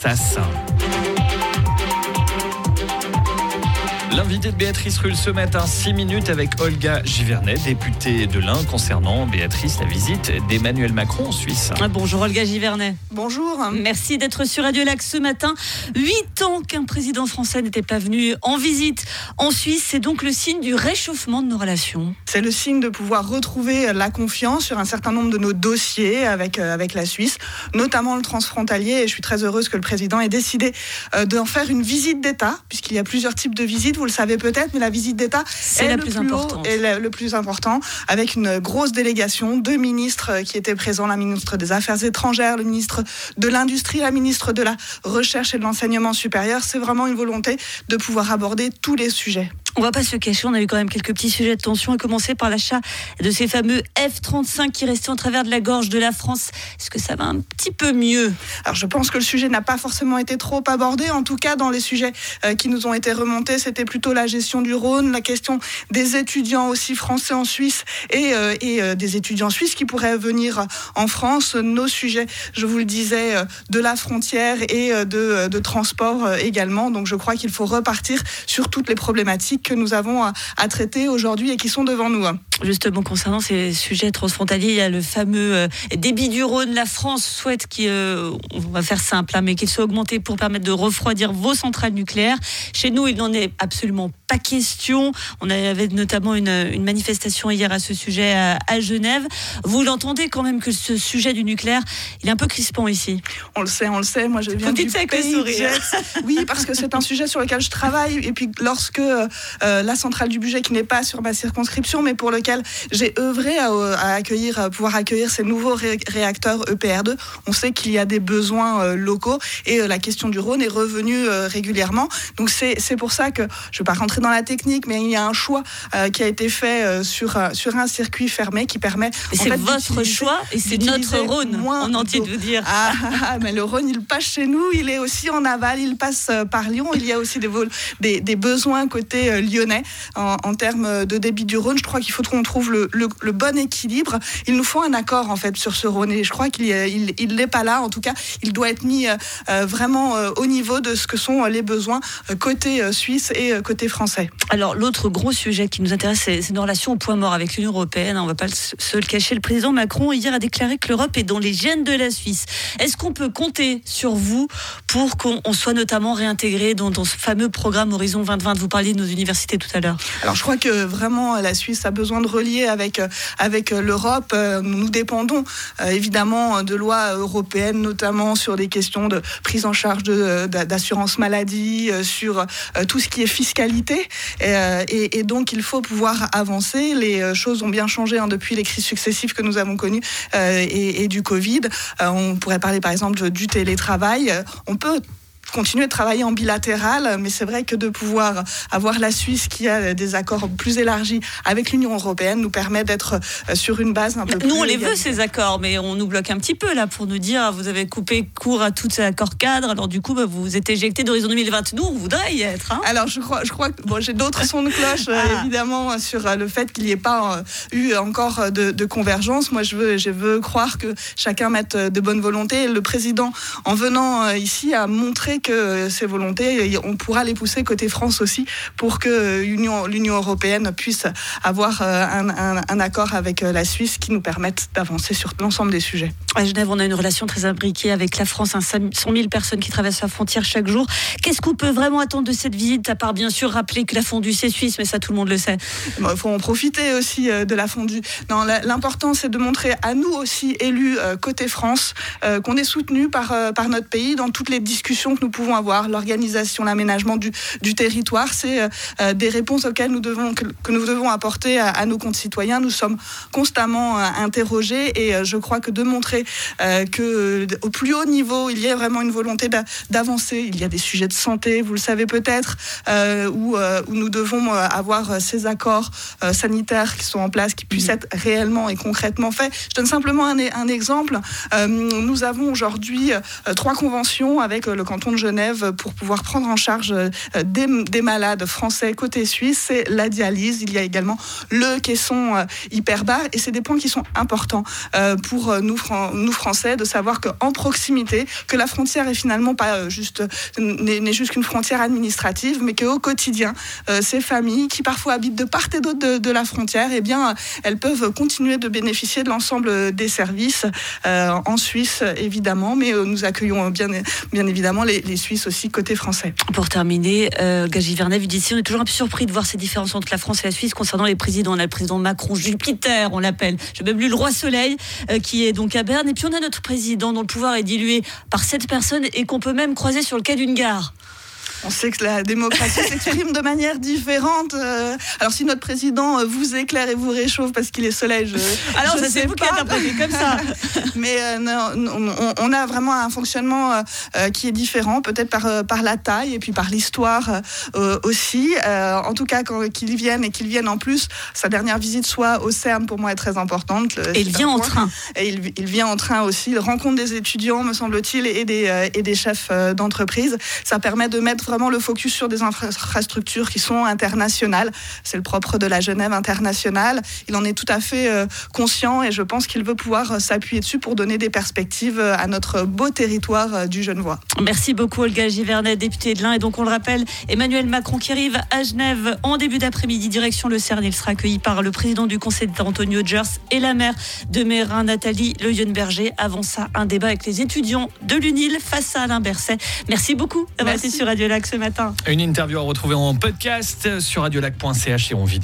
Ça, ça. L'invité de Béatrice Rulle ce matin, 6 minutes avec Olga Givernet, députée de l'Ain, concernant Béatrice, la visite d'Emmanuel Macron en Suisse. Ah, bonjour Olga Givernet. Bonjour. Merci d'être sur Radio Lac ce matin. Huit ans qu'un président français n'était pas venu en visite en Suisse. C'est donc le signe du réchauffement de nos relations. C'est le signe de pouvoir retrouver la confiance sur un certain nombre de nos dossiers avec, euh, avec la Suisse, notamment le transfrontalier. Et je suis très heureuse que le président ait décidé euh, d'en faire une visite d'État, puisqu'il y a plusieurs types de visites vous le savez peut-être, mais la visite d'État est, la le plus, importante. Et le, plus important, avec une grosse délégation, deux ministres qui étaient présents, la ministre des Affaires étrangères, le ministre de l'Industrie, la ministre de la Recherche et de l'Enseignement supérieur. C'est vraiment une volonté de pouvoir aborder tous les sujets. On va pas se cacher, on a eu quand même quelques petits sujets de tension, à commencer par l'achat de ces fameux F-35 qui restaient en travers de la gorge de la France. Est-ce que ça va un petit peu mieux? Alors je pense que le sujet n'a pas forcément été trop abordé. En tout cas, dans les sujets euh, qui nous ont été remontés, c'était plutôt la gestion du Rhône, la question des étudiants aussi français en Suisse et, euh, euh, des étudiants suisses qui pourraient venir en France. Nos sujets, je vous le disais, de la frontière et de transport également. Donc je crois qu'il faut repartir sur toutes les problématiques que nous avons à, traiter aujourd'hui et qui sont devant nous. Justement, concernant ces sujets transfrontaliers, il y a le fameux euh, débit du Rhône. La France souhaite qu'il, euh, on va faire simple, hein, mais qu'il soit augmenté pour permettre de refroidir vos centrales nucléaires. Chez nous, il n'en est absolument pas question. On avait notamment une, manifestation hier à ce sujet à, Genève. Vous l'entendez quand même que ce sujet du nucléaire, il est un peu crispant ici. On le sait, on le sait. Moi, je viens du pays. Oui, parce que c'est un sujet sur lequel je travaille. Et puis, lorsque euh, la centrale du budget, qui n'est pas sur ma circonscription, mais pour lequel j'ai œuvré à, accueillir, pouvoir accueillir ces nouveaux réacteurs EPR2. On sait qu'il y a des besoins euh, locaux et euh, la question du Rhône est revenue euh, régulièrement. Donc c'est pour ça que je ne vais pas rentrer dans la technique, mais il y a un choix qui a été fait sur, sur un circuit fermé qui permet. C'est votre choix et c'est notre Rhône en entier de vous dire. Ah, ah, ah, mais le Rhône, il passe chez nous, il est aussi en aval, il passe par Lyon. Il y a aussi des, des, des besoins côté lyonnais en, en termes de débit du Rhône. Je crois qu'il faut trouver on trouve le, bon équilibre. Il nous faut un accord en fait sur ce Rhône et je crois qu'il n'est il, pas là. En tout cas, il doit être mis euh, euh, vraiment euh, au niveau de ce que sont les besoins côté suisse et côté français. Alors l'autre gros sujet qui nous intéresse, c'est nos relations au point mort avec l'Union européenne. On ne va pas se le cacher. Le président Macron hier a déclaré que l'Europe est dans les gènes de la Suisse. Est-ce qu'on peut compter sur vous pour qu'on soit notamment réintégré dans, dans, ce fameux programme Horizon 2020 Vous parliez de nos universités tout à l'heure. Alors je crois que vraiment la Suisse a besoin de relier avec, euh, avec euh, l'Europe. Euh, nous dépendons évidemment de lois européennes, notamment sur des questions de prise en charge d'assurance maladie, sur tout ce qui est fiscalité. Et, donc, il faut pouvoir avancer. Les choses ont bien changé hein, depuis les crises successives que nous avons connues et, et, du Covid. on pourrait parler par exemple du télétravail. On peut continuer de travailler en bilatéral, mais c'est vrai que de pouvoir avoir la Suisse qui a des accords plus élargis avec l'Union européenne nous permet d'être euh, sur une base un peu nous, plus. Nous, on les veut, ces accords, mais on nous bloque un petit peu là pour nous dire vous avez coupé court à tous ces accords cadres, alors du coup, bah, vous êtes éjecté d'horizon 2020. Nous, on voudrait y être. Hein. alors, je crois, je crois que bon, j'ai d'autres sons de cloche, euh, ah. évidemment, sur euh, le fait qu'il n'y ait pas eu encore de, de, convergence. Moi, je veux, je veux croire que chacun mette de bonne volonté. Le président, en venant ici, a montré que ces volontés, on pourra les pousser côté France aussi pour que l'Union européenne puisse avoir euh, un, accord avec euh, la Suisse qui nous permette d'avancer sur l'ensemble des sujets. À Genève, on a une relation très imbriquée avec la France, 100 000 personnes qui traversent la frontière chaque jour. Qu'est-ce qu'on peut vraiment attendre de cette visite, à part bien sûr rappeler que la fondue c'est suisse, mais ça tout le monde le sait. Il faut en profiter aussi euh, de la fondue. L'important c'est de montrer à nous aussi, élus côté France, qu'on est soutenus par, par notre pays dans toutes les discussions que nous pouvons avoir l'organisation, l'aménagement du, territoire. C'est euh, des réponses auxquelles nous devons, que, nous devons apporter à, nos concitoyens. Nous sommes constamment euh, interrogés et euh, je crois que de montrer que au plus haut niveau, il y a vraiment une volonté d'avancer. Il y a des sujets de santé, vous le savez peut-être, où, où, nous devons avoir ces accords sanitaires qui sont en place, qui puissent être réellement et concrètement faits. Je donne simplement un, un exemple. nous avons aujourd'hui trois conventions avec le canton de Genève pour pouvoir prendre en charge des, des malades français côté suisse, c'est la dialyse. Il y a également le caisson hyperbare et c'est des points qui sont importants pour nous, Français de savoir qu'en proximité, que la frontière est finalement pas juste n'est juste qu'une frontière administrative, mais qu'au quotidien, ces familles qui parfois habitent de part et d'autre de, la frontière, eh bien, elles peuvent continuer de bénéficier de l'ensemble des services euh, en Suisse, évidemment, mais euh, nous accueillons bien, bien évidemment les, Suisses aussi côté français. Pour terminer, euh, Gagy Vernet, vous dites on est toujours un peu surpris de voir ces différences entre la France et la Suisse concernant les présidents. On a le président Macron, Jupiter, on l'appelle. J'ai même lu le roi Soleil, euh, qui est donc à Berne. Et puis on a notre président dont le pouvoir est dilué par sept personnes et qu'on peut même croiser sur le quai d'une gare. On sait que la démocratie s'exprime de manière différente. Euh, alors si notre président euh, vous éclaire et vous réchauffe parce qu'il est soleil, je, alors ça c'est vous qui interprétez comme ça. Mais euh, non, on, a vraiment un fonctionnement qui est différent, peut-être par par la taille et puis par l'histoire aussi. en tout cas, quand qu'il vienne et qu'il vienne en plus, sa dernière visite soit au CERN pour moi est très importante. Et il vient en train. Et il, il, vient en train aussi. Il rencontre des étudiants, me semble-t-il, et des et des chefs d'entreprise. Ça permet de mettre vraiment le focus sur des infrastructures qui sont internationales. C'est le propre de la Genève internationale. Il en est tout à fait euh, conscient et je pense qu'il veut pouvoir euh, s'appuyer dessus pour donner des perspectives euh, à notre beau territoire du Genevois. Merci beaucoup Olga Givernet, députée de l'Ain. Et donc on le rappelle, Emmanuel Macron qui arrive à Genève en début d'après-midi, direction le CERN. Il sera accueilli par le président du conseil d'État Antonio Gers et la maire de Mérin, Nathalie Leuenberger. Avant ça, un débat avec les étudiants de l'UNIL face à Alain Berset. Merci beaucoup d'avoir été sur Radio Lac ce matin. Une interview à retrouver en podcast sur radiolac.ch et en vidéo.